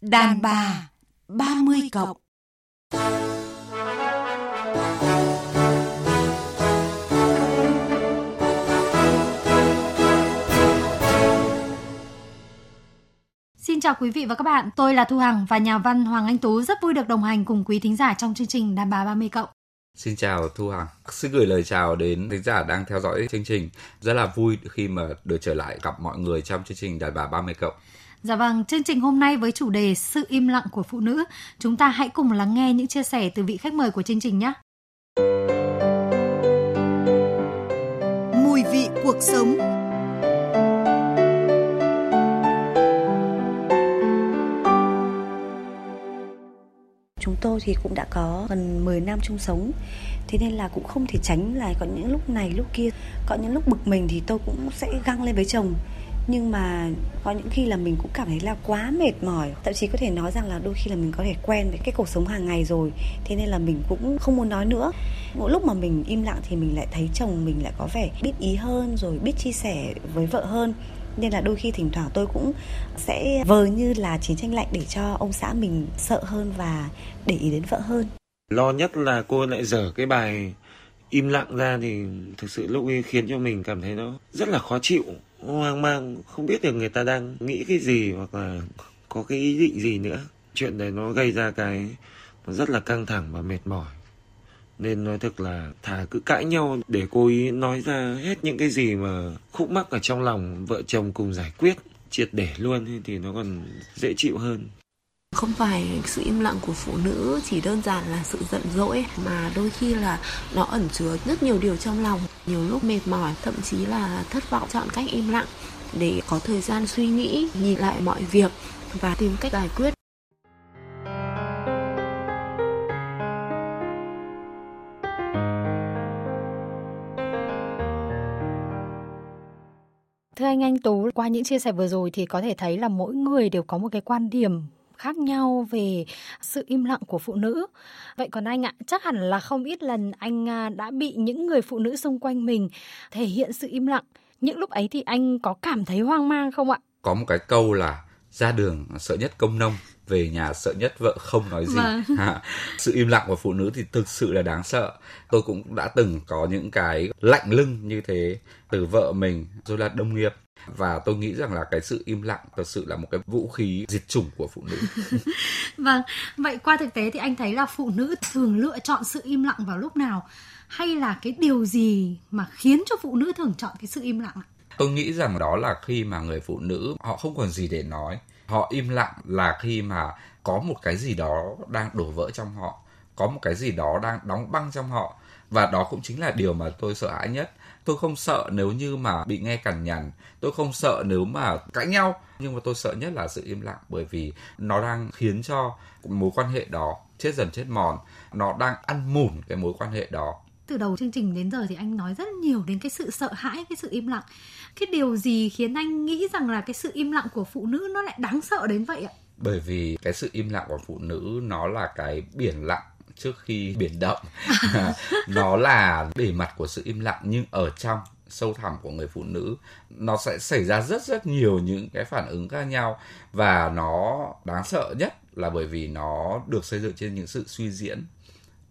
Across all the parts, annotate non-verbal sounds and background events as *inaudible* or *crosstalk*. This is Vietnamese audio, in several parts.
Đàn bà 30 cộng Xin chào quý vị và các bạn, tôi là Thu Hằng và nhà văn Hoàng Anh Tú rất vui được đồng hành cùng quý thính giả trong chương trình Đàn bà 30 cộng. Xin chào Thu Hằng, xin gửi lời chào đến thính giả đang theo dõi chương trình. Rất là vui khi mà được trở lại gặp mọi người trong chương trình Đàn bà 30 cộng. Dạ vâng, chương trình hôm nay với chủ đề sự im lặng của phụ nữ, chúng ta hãy cùng lắng nghe những chia sẻ từ vị khách mời của chương trình nhé. Mùi vị cuộc sống. Chúng tôi thì cũng đã có gần 10 năm chung sống. Thế nên là cũng không thể tránh là có những lúc này lúc kia. Có những lúc bực mình thì tôi cũng sẽ găng lên với chồng nhưng mà có những khi là mình cũng cảm thấy là quá mệt mỏi. Thậm chí có thể nói rằng là đôi khi là mình có thể quen với cái cuộc sống hàng ngày rồi. Thế nên là mình cũng không muốn nói nữa. Mỗi lúc mà mình im lặng thì mình lại thấy chồng mình lại có vẻ biết ý hơn rồi biết chia sẻ với vợ hơn. Nên là đôi khi thỉnh thoảng tôi cũng sẽ vờ như là chiến tranh lạnh để cho ông xã mình sợ hơn và để ý đến vợ hơn. Lo nhất là cô lại dở cái bài im lặng ra thì thực sự lúc ấy khiến cho mình cảm thấy nó rất là khó chịu hoang mang, không biết được người ta đang nghĩ cái gì hoặc là có cái ý định gì nữa. Chuyện này nó gây ra cái, nó rất là căng thẳng và mệt mỏi. Nên nói thật là thà cứ cãi nhau để cô ý nói ra hết những cái gì mà khúc mắc ở trong lòng vợ chồng cùng giải quyết, triệt để luôn thì nó còn dễ chịu hơn không phải sự im lặng của phụ nữ chỉ đơn giản là sự giận dỗi mà đôi khi là nó ẩn chứa rất nhiều điều trong lòng nhiều lúc mệt mỏi thậm chí là thất vọng. Chọn cách im lặng để có thời gian suy nghĩ nhìn lại mọi việc và tìm cách giải quyết. Thưa anh Anh Tú, qua những chia sẻ vừa rồi thì có thể thấy là mỗi người đều có một cái quan điểm khác nhau về sự im lặng của phụ nữ. Vậy còn anh ạ, chắc hẳn là không ít lần anh à, đã bị những người phụ nữ xung quanh mình thể hiện sự im lặng. Những lúc ấy thì anh có cảm thấy hoang mang không ạ? Có một cái câu là ra đường sợ nhất công nông về nhà sợ nhất vợ không nói gì. Vâng. *laughs* sự im lặng của phụ nữ thì thực sự là đáng sợ. Tôi cũng đã từng có những cái lạnh lưng như thế từ vợ mình rồi là đồng nghiệp. Và tôi nghĩ rằng là cái sự im lặng thật sự là một cái vũ khí diệt chủng của phụ nữ. *laughs* vâng, vậy qua thực tế thì anh thấy là phụ nữ thường lựa chọn sự im lặng vào lúc nào? Hay là cái điều gì mà khiến cho phụ nữ thường chọn cái sự im lặng ạ? Tôi nghĩ rằng đó là khi mà người phụ nữ họ không còn gì để nói, họ im lặng là khi mà có một cái gì đó đang đổ vỡ trong họ, có một cái gì đó đang đóng băng trong họ. Và đó cũng chính là điều mà tôi sợ hãi nhất. Tôi không sợ nếu như mà bị nghe cằn nhằn tôi không sợ nếu mà cãi nhau. Nhưng mà tôi sợ nhất là sự im lặng bởi vì nó đang khiến cho mối quan hệ đó chết dần chết mòn. Nó đang ăn mủn cái mối quan hệ đó từ đầu chương trình đến giờ thì anh nói rất nhiều đến cái sự sợ hãi cái sự im lặng. Cái điều gì khiến anh nghĩ rằng là cái sự im lặng của phụ nữ nó lại đáng sợ đến vậy ạ? Bởi vì cái sự im lặng của phụ nữ nó là cái biển lặng trước khi biển động. *laughs* *laughs* Nó là bề mặt của sự im lặng nhưng ở trong sâu thẳm của người phụ nữ nó sẽ xảy ra rất rất nhiều những cái phản ứng khác nhau. Và nó đáng sợ nhất là bởi vì nó được xây dựng trên những sự suy diễn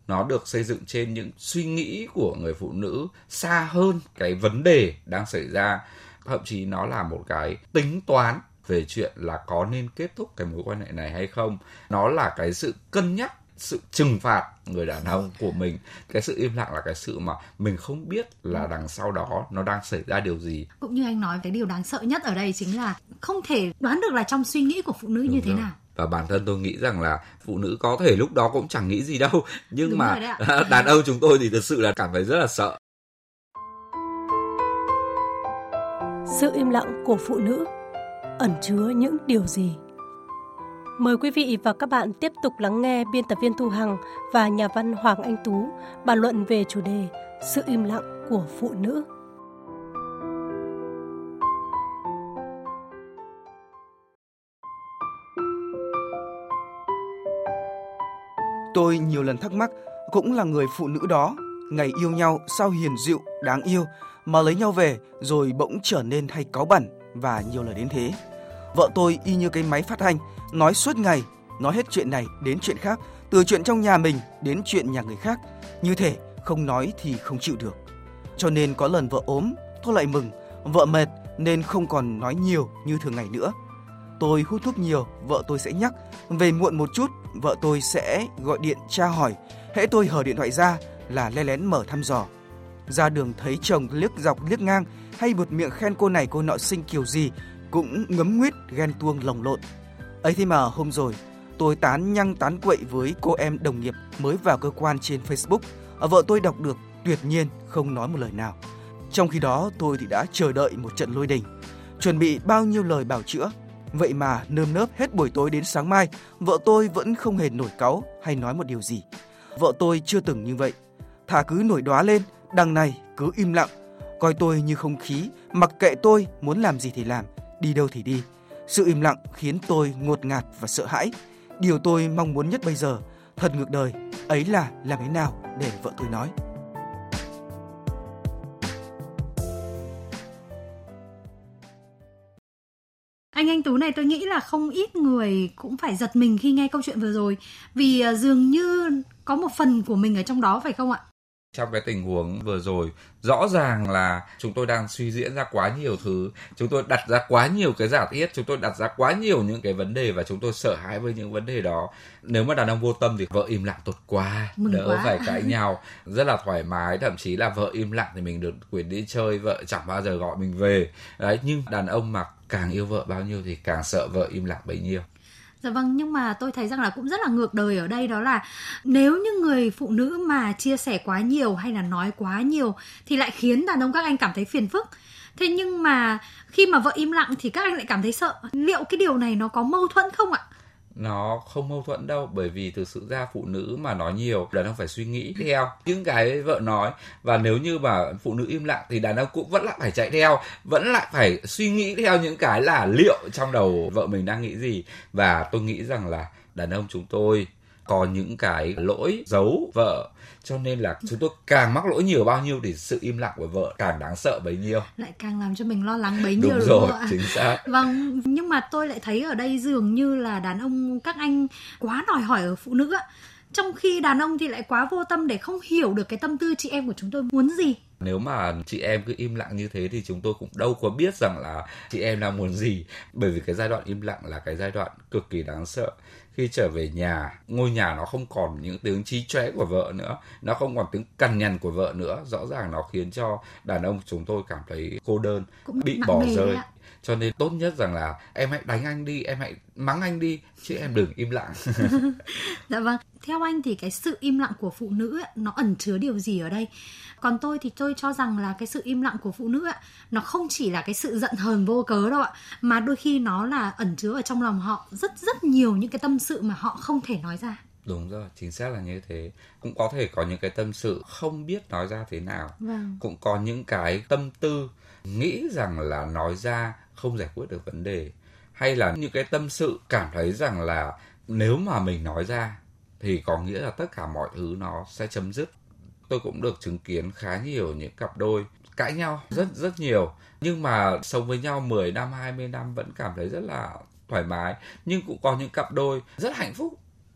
nó được xây dựng trên những suy nghĩ của người phụ nữ xa hơn cái vấn đề đang xảy ra. Thậm chí nó là một cái tính toán về chuyện là có nên kết thúc cái mối quan hệ này hay không. Nó là cái sự cân nhắc sự trừng phạt người đàn ông của mình. Cái sự im lặng là cái sự mà mình không biết là đằng sau đó nó đang xảy ra điều gì. Cũng như anh nói cái điều đáng sợ nhất ở đây chính là không thể đoán được là trong suy nghĩ của phụ nữ Đúng như thế rồi. nào và bản thân tôi nghĩ rằng là phụ nữ có thể lúc đó cũng chẳng nghĩ gì đâu. *laughs* Nhưng Đúng mà *laughs* đàn ông chúng tôi thì thực sự là cảm thấy rất là sợ. Sự im lặng của phụ nữ ẩn chứa những điều gì? Mời quý vị và các bạn tiếp tục lắng nghe biên tập viên Thu Hằng và nhà văn Hoàng Anh Tú bàn luận về chủ đề Sự im lặng của phụ nữ. Tôi nhiều lần thắc mắc, cũng là người phụ nữ đó, ngày yêu nhau sao hiền dịu, đáng yêu, mà lấy nhau về rồi bỗng trở nên hay cáu bẩn và nhiều lời đến thế. Vợ tôi y như cái máy phát thanh, nói suốt ngày, nói hết chuyện này đến chuyện khác, từ chuyện trong nhà mình đến chuyện nhà người khác. Như thể không nói thì không chịu được. Cho nên có lần vợ ốm, tôi lại mừng, vợ mệt nên không còn nói nhiều như thường ngày nữa. Tôi hút thuốc nhiều, vợ tôi sẽ nhắc, về muộn một chút, vợ tôi sẽ gọi điện tra hỏi, hễ tôi hở điện thoại ra là le lén mở thăm dò. Ra đường thấy chồng liếc dọc liếc ngang hay bụt miệng khen cô này cô nọ xinh kiểu gì cũng ngấm nguyết ghen tuông lồng lộn. ấy thế mà hôm rồi tôi tán nhăng tán quậy với cô em đồng nghiệp mới vào cơ quan trên Facebook. Vợ tôi đọc được tuyệt nhiên không nói một lời nào. Trong khi đó tôi thì đã chờ đợi một trận lôi đình, chuẩn bị bao nhiêu lời bảo chữa. Vậy mà nơm nớp hết buổi tối đến sáng mai, vợ tôi vẫn không hề nổi cáu hay nói một điều gì. Vợ tôi chưa từng như vậy. Thà cứ nổi đóa lên, đằng này cứ im lặng, coi tôi như không khí, mặc kệ tôi muốn làm gì thì làm, đi đâu thì đi. Sự im lặng khiến tôi ngột ngạt và sợ hãi. Điều tôi mong muốn nhất bây giờ, thật ngược đời, ấy là làm thế nào để vợ tôi nói. Tú này tôi nghĩ là không ít người cũng phải giật mình khi nghe câu chuyện vừa rồi. Vì à, dường như có một phần của mình ở trong đó phải không ạ? trong cái tình huống vừa rồi rõ ràng là chúng tôi đang suy diễn ra quá nhiều thứ. Chúng tôi đặt ra quá nhiều cái giả thiết chúng tôi đặt ra quá nhiều những cái vấn đề và chúng tôi sợ hãi với những vấn đề đó. Nếu mà đàn ông vô tâm thì vợ im lặng tốt quá Mừng đỡ quá. phải cãi *laughs* nhau rất là thoải mái. Thậm chí là vợ im lặng thì mình được quyền đi chơi vợ chẳng bao giờ gọi mình về. Đấy nhưng đàn ông mà càng yêu vợ bao nhiêu thì càng sợ vợ im lặng bấy nhiêu Dạ vâng, nhưng mà tôi thấy rằng là cũng rất là ngược đời ở đây đó là nếu như người phụ nữ mà chia sẻ quá nhiều hay là nói quá nhiều thì lại khiến đàn ông các anh cảm thấy phiền phức. Thế nhưng mà khi mà vợ im lặng thì các anh lại cảm thấy sợ. Liệu cái điều này nó có mâu thuẫn không ạ? Nó không mâu thuẫn đâu, bởi vì thực sự ra phụ nữ mà nói nhiều đàn ông phải suy nghĩ theo những cái vợ nói. Và nếu như mà phụ nữ im lặng thì đàn ông cũng vẫn lại phải chạy theo, vẫn lại phải suy nghĩ theo những cái là liệu trong đầu vợ mình đang nghĩ gì. Và tôi nghĩ rằng là đàn ông chúng tôi có những cái lỗi giấu vợ cho nên là chúng tôi càng mắc lỗi nhiều bao nhiêu thì sự im lặng của vợ càng đáng sợ bấy nhiêu Lại càng làm cho mình lo lắng bấy nhiêu đúng đúng rồi không ạ? chính xác Vâng, nhưng mà tôi lại thấy ở đây dường như là đàn ông các anh quá đòi hỏi ở phụ nữ ạ. Trong khi đàn ông thì lại quá vô tâm để không hiểu được cái tâm tư chị em của chúng tôi muốn gì. nếu mà chị em cứ im lặng như thế thì chúng tôi cũng đâu có biết rằng là chị em đang muốn gì bởi vì cái giai đoạn im lặng là cái giai đoạn cực kỳ đáng sợ khi trở về nhà ngôi nhà nó không còn những tiếng chí chóe của vợ nữa nó không còn tiếng cằn nhằn của vợ nữa rõ ràng nó khiến cho đàn ông chúng tôi cảm thấy cô đơn Cũng bị bỏ rơi ạ. Cho nên tốt nhất rằng là em hãy đánh anh đi em hãy mắng anh đi chứ em đừng im lặng *laughs* Dạ vâng, theo anh thì cái sự im lặng của phụ nữ ấy, nó ẩn chứa điều gì ở đây? Còn tôi thì tôi cho rằng là cái sự im lặng của phụ nữ ấy, nó không chỉ là cái sự giận hờn vô cớ đâu ạ, mà đôi khi nó là ẩn chứa ở trong lòng họ rất rất nhiều những cái tâm sự mà họ không thể nói ra. đúng rồi chính xác là như thế cũng có thể có những cái tâm sự không biết nói ra thế nào Vâng. cũng có những cái tâm tư nghĩ rằng là nói ra không giải quyết được vấn đề. Hay là những cái tâm sự cảm thấy rằng là nếu mà mình nói ra thì có nghĩa là tất cả mọi thứ nó sẽ chấm dứt. Tôi cũng được chứng kiến khá nhiều những cặp đôi cãi nhau rất rất nhiều. Nhưng mà sống với nhau 10 năm 20 năm vẫn cảm thấy rất là thoải mái. Nhưng cũng có những cặp đôi rất hạnh phúc,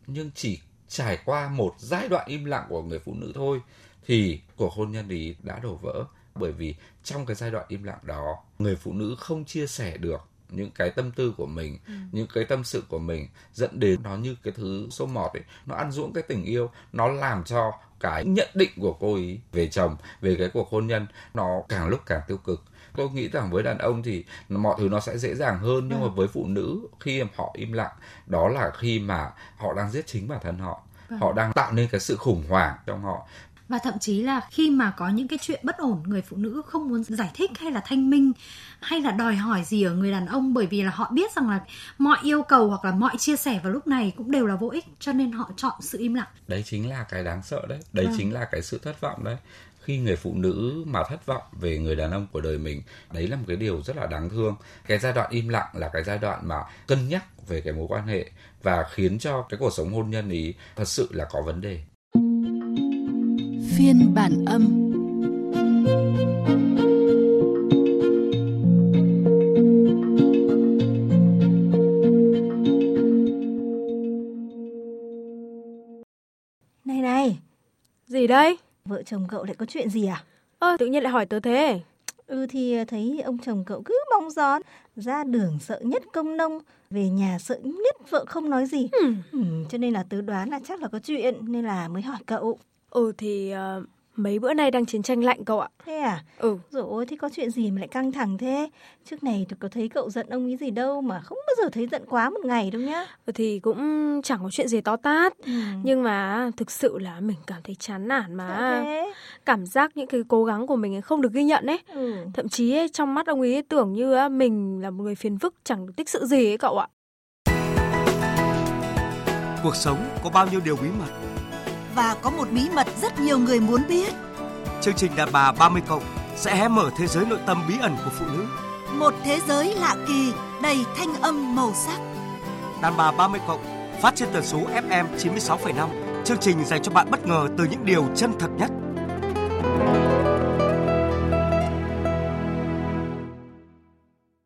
nhưng chỉ trải qua một giai đoạn im lặng của người phụ nữ thôi thì cuộc hôn nhân thì đã đổ vỡ bởi vì trong cái giai đoạn im lặng đó người phụ nữ không chia sẻ được những cái tâm tư của mình những cái tâm sự của mình dẫn đến nó như cái thứ sâu mọt ấy. Nó ăn ruỗng cái tình yêu nó làm cho cái nhận định của cô ấy về chồng về cái cuộc hôn nhân nó càng lúc càng tiêu cực. Tôi nghĩ rằng với đàn ông thì mọi thứ nó sẽ dễ dàng hơn nhưng mà với phụ nữ khi mà họ im lặng đó là khi mà họ đang giết chính bản thân họ. Họ đang tạo nên cái sự khủng hoảng trong họ Và thậm chí là khi mà có những cái chuyện bất ổn người phụ nữ không muốn giải thích hay là thanh minh hay là đòi hỏi gì ở người đàn ông bởi vì là họ biết rằng là mọi yêu cầu hoặc là mọi chia sẻ vào lúc này cũng đều là vô ích cho nên họ chọn sự im lặng. đấy chính là cái đáng sợ đấy đấy Vâng. chính là cái sự thất vọng đấy khi người phụ nữ mà thất vọng về người đàn ông của đời mình đấy là một cái điều rất là đáng thương cái giai đoạn im lặng là cái giai đoạn mà cân nhắc về cái mối quan hệ và khiến cho cái cuộc sống hôn nhân ý thật sự là có vấn đề phiên bản âm Này này, gì đây? Vợ chồng cậu lại có chuyện gì à? Ơ, ờ, tự nhiên lại hỏi tớ thế. Ừ thì ờ, thấy ông chồng cậu cứ bóng gión, ra đường sợ nhất công nông, về nhà sợ nhất vợ không nói gì. Ừ. Ừ, cho nên là tớ đoán là chắc là có chuyện nên là mới hỏi cậu. Ừ thì uh, mấy bữa nay đang chiến tranh lạnh cậu ạ. Thế à? Ừ. Rồi ôi, thế có chuyện gì mà lại căng thẳng thế? Trước này tôi có thấy cậu giận ông ý gì đâu mà không bao giờ thấy giận quá một ngày đâu nhá. Ừ, thì cũng chẳng có chuyện gì to tát. Ừ. Nhưng mà thực sự là mình cảm thấy chán nản mà. Cảm giác những cái cố gắng của mình không được ghi nhận ấy. Ừ. Thậm chí ấy, trong mắt ông ấy tưởng như mình là một người phiền phức chẳng được tích sự gì ấy cậu ạ. Cuộc sống có bao nhiêu điều bí mật Và có một bí mật rất nhiều người muốn biết. Chương trình Đàn bà 30 cộng sẽ hé mở thế giới nội tâm bí ẩn của phụ nữ. Một thế giới lạ kỳ đầy thanh âm màu sắc. Đàn bà 30 cộng phát trên tần số FM 96,5 Chương trình dành cho bạn bất ngờ từ những điều chân thật nhất.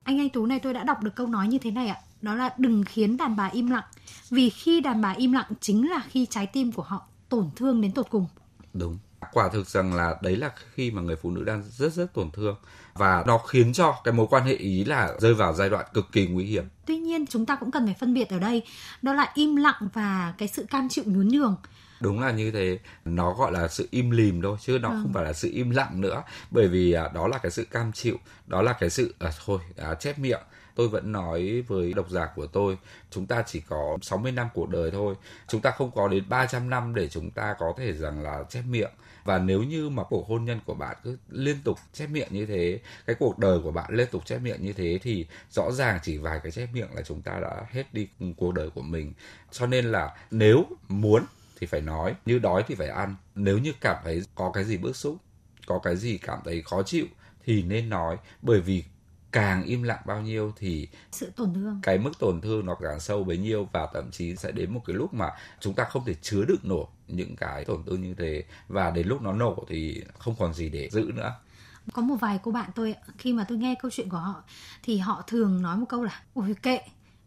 Anh Anh Tú này tôi đã đọc được câu nói như thế này ạ. Đó là đừng khiến đàn bà im lặng. Vì khi đàn bà im lặng chính là khi trái tim của họ tổn thương đến tột cùng. Đúng. Quả thực rằng là đấy là khi mà người phụ nữ đang rất rất tổn thương và nó khiến cho cái mối quan hệ ý là rơi vào giai đoạn cực kỳ nguy hiểm. Tuy nhiên chúng ta cũng cần phải phân biệt ở đây đó là im lặng và cái sự cam chịu nhún nhường. Đúng là như thế, nó gọi là sự im lìm thôi chứ nó Vâng. không phải là sự im lặng nữa bởi vì à, đó là cái sự cam chịu, đó là cái sự à, thôi à, chép miệng. Tôi vẫn nói với độc giả của tôi, chúng ta chỉ có 60 năm cuộc đời thôi. Chúng ta không có đến 300 năm để chúng ta có thể rằng là chép miệng. Và nếu như mà cuộc hôn nhân của bạn cứ liên tục chép miệng như thế, cái cuộc đời của bạn liên tục chép miệng như thế thì rõ ràng chỉ vài cái chép miệng là chúng ta đã hết đi cuộc đời của mình. Cho nên là nếu muốn thì phải nói, như đói thì phải ăn. Nếu như cảm thấy có cái gì bức xúc, có cái gì cảm thấy khó chịu thì nên nói bởi vì càng im lặng bao nhiêu thì Sự tổn thương. cái mức tổn thương nó càng sâu bấy nhiêu và thậm chí sẽ đến một cái lúc mà chúng ta không thể chứa đựng nổi những cái tổn thương như thế và đến lúc nó nổ thì không còn gì để giữ nữa Có một vài cô bạn tôi khi mà tôi nghe câu chuyện của họ thì họ thường nói một câu là ôi kệ,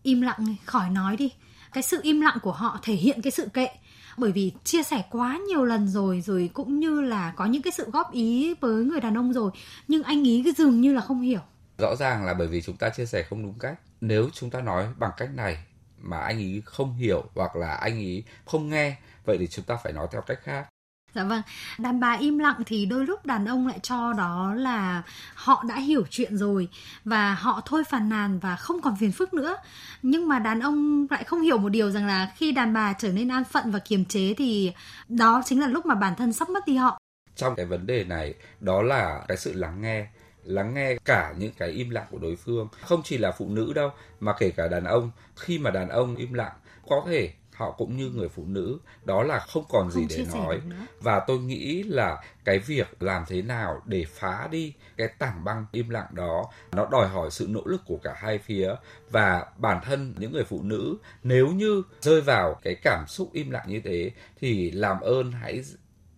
im lặng khỏi nói đi. Cái sự im lặng của họ thể hiện cái sự kệ bởi vì chia sẻ quá nhiều lần rồi rồi cũng như là có những cái sự góp ý với người đàn ông rồi nhưng anh ý cứ dường như là không hiểu rõ ràng là bởi vì chúng ta chia sẻ không đúng cách nếu chúng ta nói bằng cách này mà anh ấy không hiểu hoặc là anh ấy không nghe vậy thì chúng ta phải nói theo cách khác Dạ vâng, đàn bà im lặng thì đôi lúc đàn ông lại cho đó là họ đã hiểu chuyện rồi và họ thôi phàn nàn và không còn phiền phức nữa. Nhưng mà đàn ông lại không hiểu một điều rằng là khi đàn bà trở nên an phận và kiềm chế thì đó chính là lúc mà bản thân sắp mất đi họ. trong cái vấn đề này đó là cái sự lắng nghe lắng nghe cả những cái im lặng của đối phương. Không chỉ là phụ nữ đâu mà kể cả đàn ông. Khi mà đàn ông im lặng có thể họ cũng như người phụ nữ đó là không còn gì Không để nói. và tôi nghĩ là cái việc làm thế nào để phá đi cái tảng băng im lặng đó nó đòi hỏi sự nỗ lực của cả hai phía. Và bản thân những người phụ nữ nếu như rơi vào cái cảm xúc im lặng như thế thì làm ơn hãy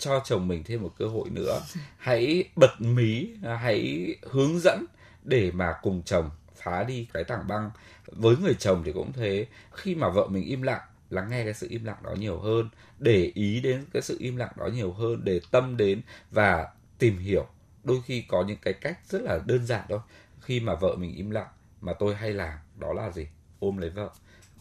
cho chồng mình thêm một cơ hội nữa. Hãy bật mí, hãy hướng dẫn để mà cùng chồng phá đi cái tảng băng. Với người chồng thì cũng thế. Khi mà vợ mình im lặng, lắng nghe cái sự im lặng đó nhiều hơn, để ý đến cái sự im lặng đó nhiều hơn, để tâm đến và tìm hiểu. Đôi khi có những cái cách rất là đơn giản thôi. Khi mà vợ mình im lặng, mà tôi hay làm, đó là gì? Ôm lấy vợ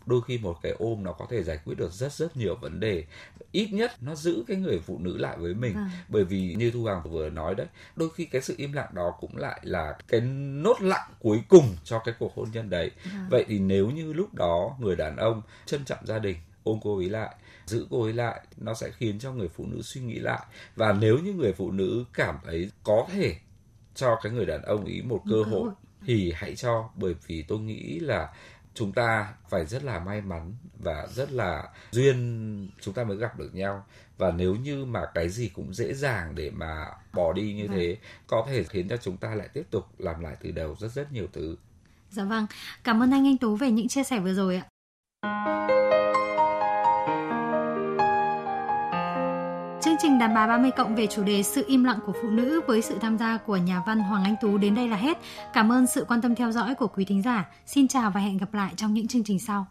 đôi khi một cái ôm nó có thể giải quyết được rất rất nhiều vấn đề ít nhất nó giữ cái người phụ nữ lại với mình Vâng. bởi vì như thu hằng vừa nói đấy đôi khi cái sự im lặng đó cũng lại là cái nốt lặng cuối cùng cho cái cuộc hôn nhân đấy Vâng. vậy thì nếu như lúc đó người đàn ông trân trọng gia đình ôm cô ấy lại giữ cô ấy lại nó sẽ khiến cho người phụ nữ suy nghĩ lại và nếu như người phụ nữ cảm thấy có thể cho cái người đàn ông ý một cơ hội. thì hãy cho bởi vì tôi nghĩ là chúng ta phải rất là may mắn và rất là duyên chúng ta mới gặp được nhau và nếu như mà cái gì cũng dễ dàng để mà bỏ đi như Vâng. thế có thể khiến cho chúng ta lại tiếp tục làm lại từ đầu rất rất nhiều thứ Dạ vâng, cảm ơn anh Anh Tú về những chia sẻ vừa rồi ạ. Chương trình Đàn bà 30 cộng về chủ đề sự im lặng của phụ nữ với sự tham gia của nhà văn Hoàng Anh Tú đến đây là hết. Cảm ơn sự quan tâm theo dõi của quý thính giả. Xin chào và hẹn gặp lại trong những chương trình sau.